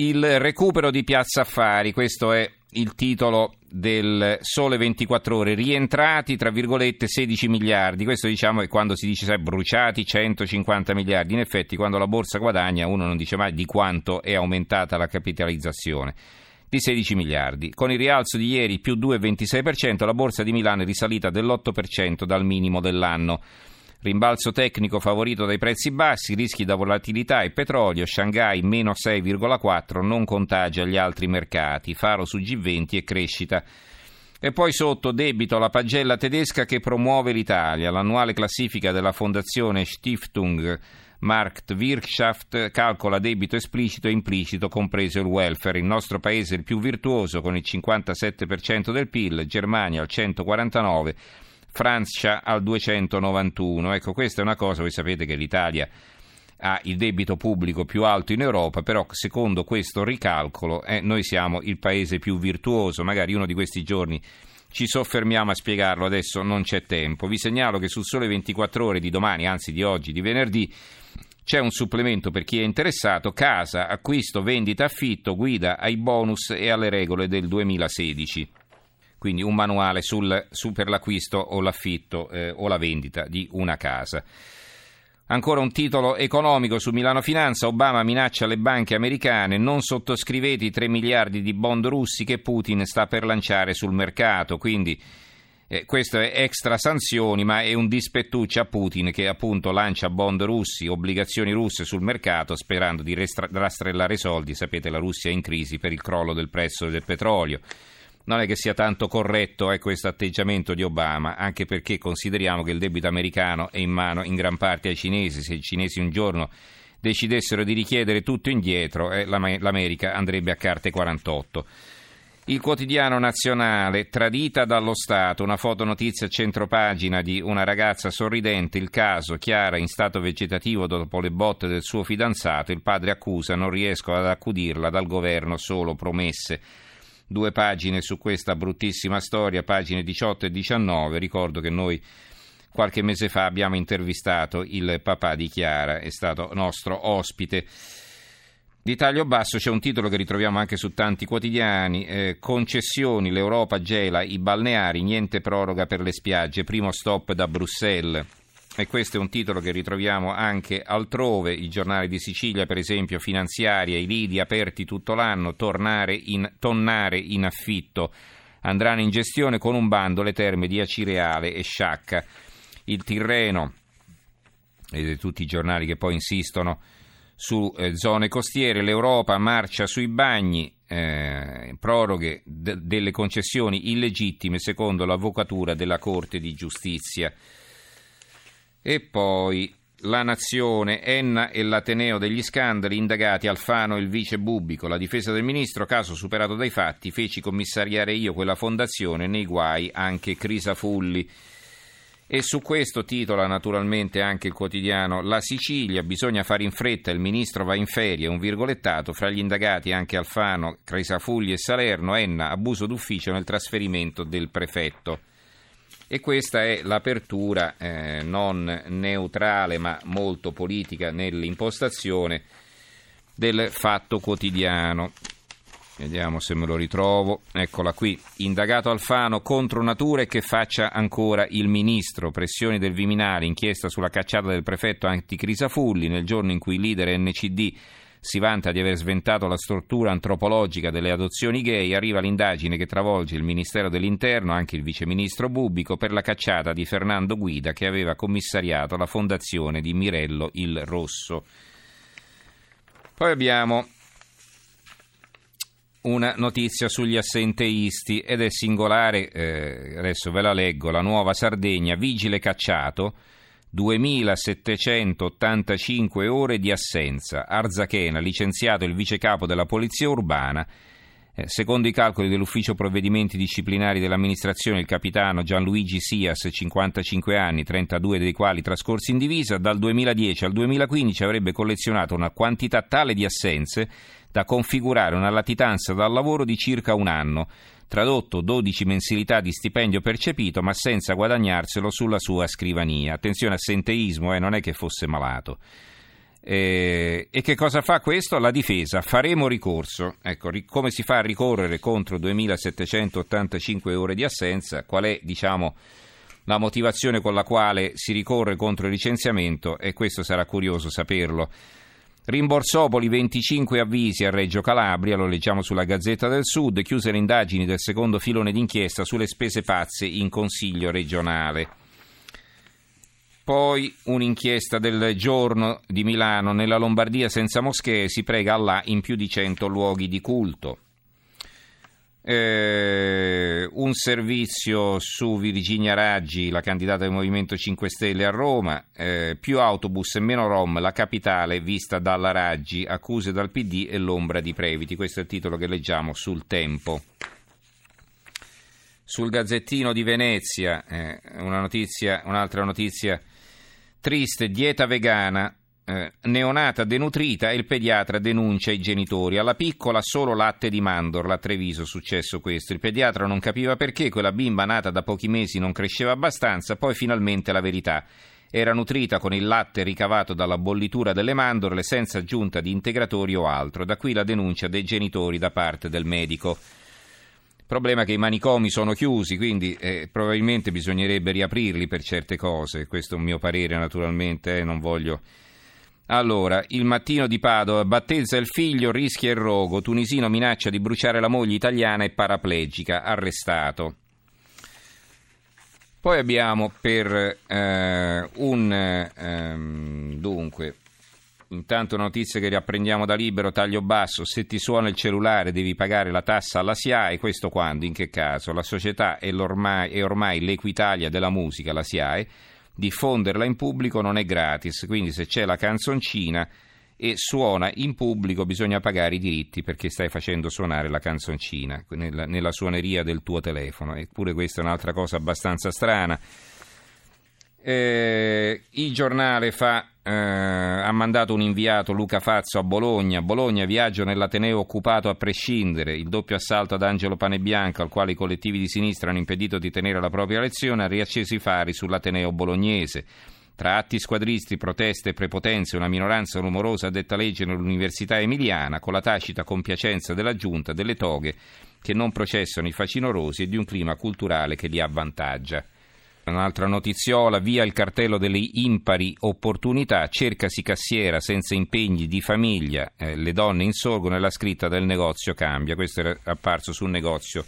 Il recupero di Piazza Affari, questo è il titolo del Sole 24 Ore, rientrati tra virgolette 16 miliardi, questo diciamo è quando si dice sai, bruciati 150 miliardi, in effetti quando la borsa guadagna uno non dice mai di quanto è aumentata la capitalizzazione di 16 miliardi. Con il rialzo di ieri più 2,26%, la borsa di Milano è risalita dell'8% dal minimo dell'anno. Rimbalzo tecnico favorito dai prezzi bassi, rischi da volatilità e petrolio, Shanghai meno 6,4 non contagia gli altri mercati, faro su G20 e crescita. E poi sotto debito la pagella tedesca che promuove l'Italia. L'annuale classifica della fondazione Stiftung Marktwirtschaft calcola debito esplicito e implicito, compreso il welfare. Il nostro paese è il più virtuoso con il 57% del PIL, Germania al 149%. Francia al 291. Ecco, questa è una cosa, voi sapete che l'Italia ha il debito pubblico più alto in Europa, però secondo questo ricalcolo eh, noi siamo il paese più virtuoso, magari uno di questi giorni ci soffermiamo a spiegarlo, adesso non c'è tempo. Vi segnalo che sul sole 24 ore di domani, anzi di oggi, di venerdì, c'è un supplemento per chi è interessato, casa, acquisto, vendita, affitto, guida ai bonus e alle regole del 2016 quindi un manuale sul, su per l'acquisto o l'affitto eh, o la vendita di una casa. Ancora un titolo economico su Milano Finanza. Obama minaccia le banche americane: non sottoscrivete i 3 miliardi di bond russi che Putin sta per lanciare sul mercato. Quindi eh, questo è extra sanzioni, ma è un dispettuccio a Putin che appunto lancia bond russi, obbligazioni russe sul mercato sperando di rastrellare soldi. Sapete, la Russia è in crisi per il crollo del prezzo del petrolio non è che sia tanto corretto eh, questo atteggiamento di Obama, anche perché consideriamo che il debito americano è in mano in gran parte ai cinesi. Se i cinesi un giorno decidessero di richiedere tutto indietro, eh, l'America andrebbe a carte 48. Il quotidiano nazionale, tradita dallo Stato, una fotonotizia a centropagina di una ragazza sorridente, il caso, Chiara in stato vegetativo dopo le botte del suo fidanzato, il padre accusa, non riesco ad accudirla, dal governo solo promesse due pagine su questa bruttissima storia, pagine 18 e 19. Ricordo che noi qualche mese fa abbiamo intervistato il papà di Chiara, è stato nostro ospite. Di taglio basso c'è un titolo che ritroviamo anche su tanti quotidiani, eh, concessioni, l'Europa gela i balneari, niente proroga per le spiagge, primo stop da Bruxelles. E questo è un titolo che ritroviamo anche altrove, i giornali di Sicilia per esempio, finanziaria, i lidi aperti tutto l'anno, tornare in, tonnare in affitto, andranno in gestione con un bando le terme di Acireale e Sciacca. Il Tirreno, e tutti i giornali che poi insistono su eh, zone costiere, l'Europa marcia sui bagni, eh, proroghe d- delle concessioni illegittime secondo l'avvocatura della Corte di Giustizia. E poi la Nazione, Enna e l'Ateneo degli scandali, indagati Alfano e il vice Bubbico, la difesa del ministro, caso superato dai fatti, feci commissariare io quella fondazione, nei guai anche Crisafulli. E su questo titola naturalmente anche il quotidiano La Sicilia, bisogna fare in fretta, il ministro va in ferie, un virgolettato, fra gli indagati anche Alfano, Crisafulli e Salerno, Enna, abuso d'ufficio nel trasferimento del prefetto. E questa è l'apertura eh, non neutrale ma molto politica nell'impostazione del fatto quotidiano. Vediamo se me lo ritrovo. Eccola qui. Indagato Alfano contro natura e che faccia ancora il ministro. Pressioni del Viminale, inchiesta sulla cacciata del prefetto Anticrisafulli nel giorno in cui il leader NCD si vanta di aver sventato la struttura antropologica delle adozioni gay, arriva l'indagine che travolge il Ministero dell'Interno, anche il viceministro Bubico, per la cacciata di Fernando Guida che aveva commissariato la fondazione di Mirello il Rosso. Poi abbiamo una notizia sugli assenteisti ed è singolare, eh, adesso ve la leggo, la nuova Sardegna, vigile cacciato 2.785 ore di assenza. Arzachena, licenziato il vice capo della Polizia Urbana. Eh, secondo i calcoli dell'Ufficio Provvedimenti Disciplinari dell'Amministrazione, il capitano Gianluigi Sias, 55 anni, 32 dei quali trascorsi in divisa, dal 2010 al 2015 avrebbe collezionato una quantità tale di assenze da configurare una latitanza dal lavoro di circa un anno tradotto 12 mensilità di stipendio percepito ma senza guadagnarselo sulla sua scrivania. Attenzione, assenteismo, eh, non è che fosse malato. Eh, e che cosa fa questo? La difesa. Faremo ricorso. Ecco, come si fa a ricorrere contro 2785 ore di assenza? Qual è, diciamo, la motivazione con la quale si ricorre contro il licenziamento? E questo sarà curioso saperlo. Rimborsopoli 25 avvisi a Reggio Calabria, lo leggiamo sulla Gazzetta del Sud, chiuse le indagini del secondo filone d'inchiesta sulle spese pazze in Consiglio regionale. Poi un'inchiesta del giorno di Milano, nella Lombardia senza moschee si prega Allah in più di 100 luoghi di culto. Eh, un servizio su Virginia Raggi, la candidata del Movimento 5 Stelle a Roma, eh, più autobus e meno Rom, la capitale vista dalla Raggi, accuse dal PD e l'ombra di Previti. Questo è il titolo che leggiamo sul Tempo. Sul Gazzettino di Venezia, eh, una notizia, un'altra notizia Triste, dieta vegana, eh, neonata denutrita e il pediatra denuncia i genitori. Alla piccola solo latte di mandorla, a Treviso successo questo. Il pediatra non capiva perché quella bimba nata da pochi mesi non cresceva abbastanza, poi finalmente la verità. Era nutrita con il latte ricavato dalla bollitura delle mandorle senza aggiunta di integratori o altro. Da qui la denuncia dei genitori da parte del medico. Problema è che i manicomi sono chiusi, quindi eh, probabilmente bisognerebbe riaprirli per certe cose. Questo è un mio parere, naturalmente, eh, non voglio. Allora, il mattino di Padova battezza il figlio, rischia il rogo. Tunisino minaccia di bruciare la moglie italiana e paraplegica, arrestato. Poi abbiamo per eh, un ehm, dunque Intanto notizie che riapprendiamo da libero, taglio basso, se ti suona il cellulare devi pagare la tassa alla SIAE, questo quando, in che caso? La società è, è ormai l'Equitalia della musica, la SIAE, diffonderla in pubblico non è gratis, quindi se c'è la canzoncina e suona in pubblico bisogna pagare i diritti perché stai facendo suonare la canzoncina nella, nella suoneria del tuo telefono, eppure questa è un'altra cosa abbastanza strana. Eh, il giornale fa, eh, ha mandato un inviato Luca Fazzo a Bologna. Bologna, viaggio nell'Ateneo occupato a prescindere. Il doppio assalto ad Angelo Panebianco, al quale i collettivi di sinistra hanno impedito di tenere la propria lezione, ha riacceso i fari sull'Ateneo bolognese. Tra atti squadristi, proteste e prepotenze, una minoranza rumorosa detta legge nell'Università Emiliana, con la tacita compiacenza della giunta delle toghe che non processano i facinorosi e di un clima culturale che li avvantaggia. Un'altra notiziola, via il cartello delle impari opportunità, cercasi cassiera senza impegni di famiglia, eh, le donne insorgono e la scritta del negozio cambia. Questo era apparso sul negozio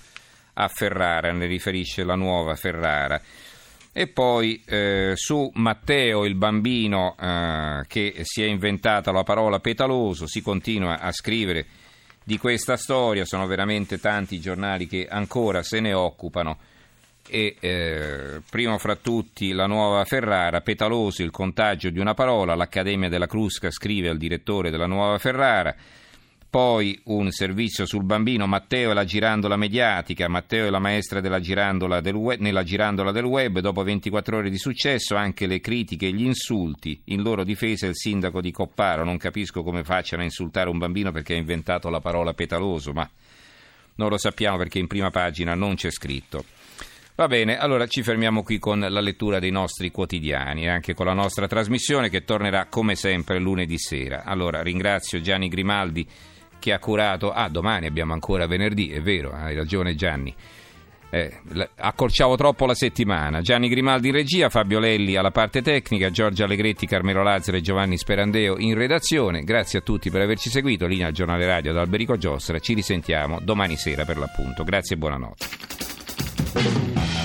a Ferrara, ne riferisce la nuova Ferrara. E poi eh, su Matteo, il bambino eh, che si è inventato la parola petaloso, si continua a scrivere di questa storia, sono veramente tanti i giornali che ancora se ne occupano e eh, primo fra tutti la nuova Ferrara, petaloso il contagio di una parola, l'Accademia della Crusca scrive al direttore della nuova Ferrara, poi un servizio sul bambino, Matteo e la girandola mediatica, Matteo è la maestra girandola web, nella girandola del web, dopo 24 ore di successo anche le critiche e gli insulti, in loro difesa il sindaco di Copparo, non capisco come facciano a insultare un bambino perché ha inventato la parola petaloso, ma non lo sappiamo perché in prima pagina non c'è scritto. Va bene, allora ci fermiamo qui con la lettura dei nostri quotidiani e anche con la nostra trasmissione che tornerà come sempre lunedì sera. Allora ringrazio Gianni Grimaldi che ha curato. Ah, domani abbiamo ancora venerdì, è vero, hai ragione Gianni. Eh, accorciavo troppo la settimana. Gianni Grimaldi in regia, Fabio Lelli alla parte tecnica, Giorgia Allegretti, Carmelo Lazzaro e Giovanni Sperandeo in redazione. Grazie a tutti per averci seguito. Linea al giornale radio da Alberico Giostra. Ci risentiamo domani sera per l'appunto. Grazie e buonanotte. Thank you.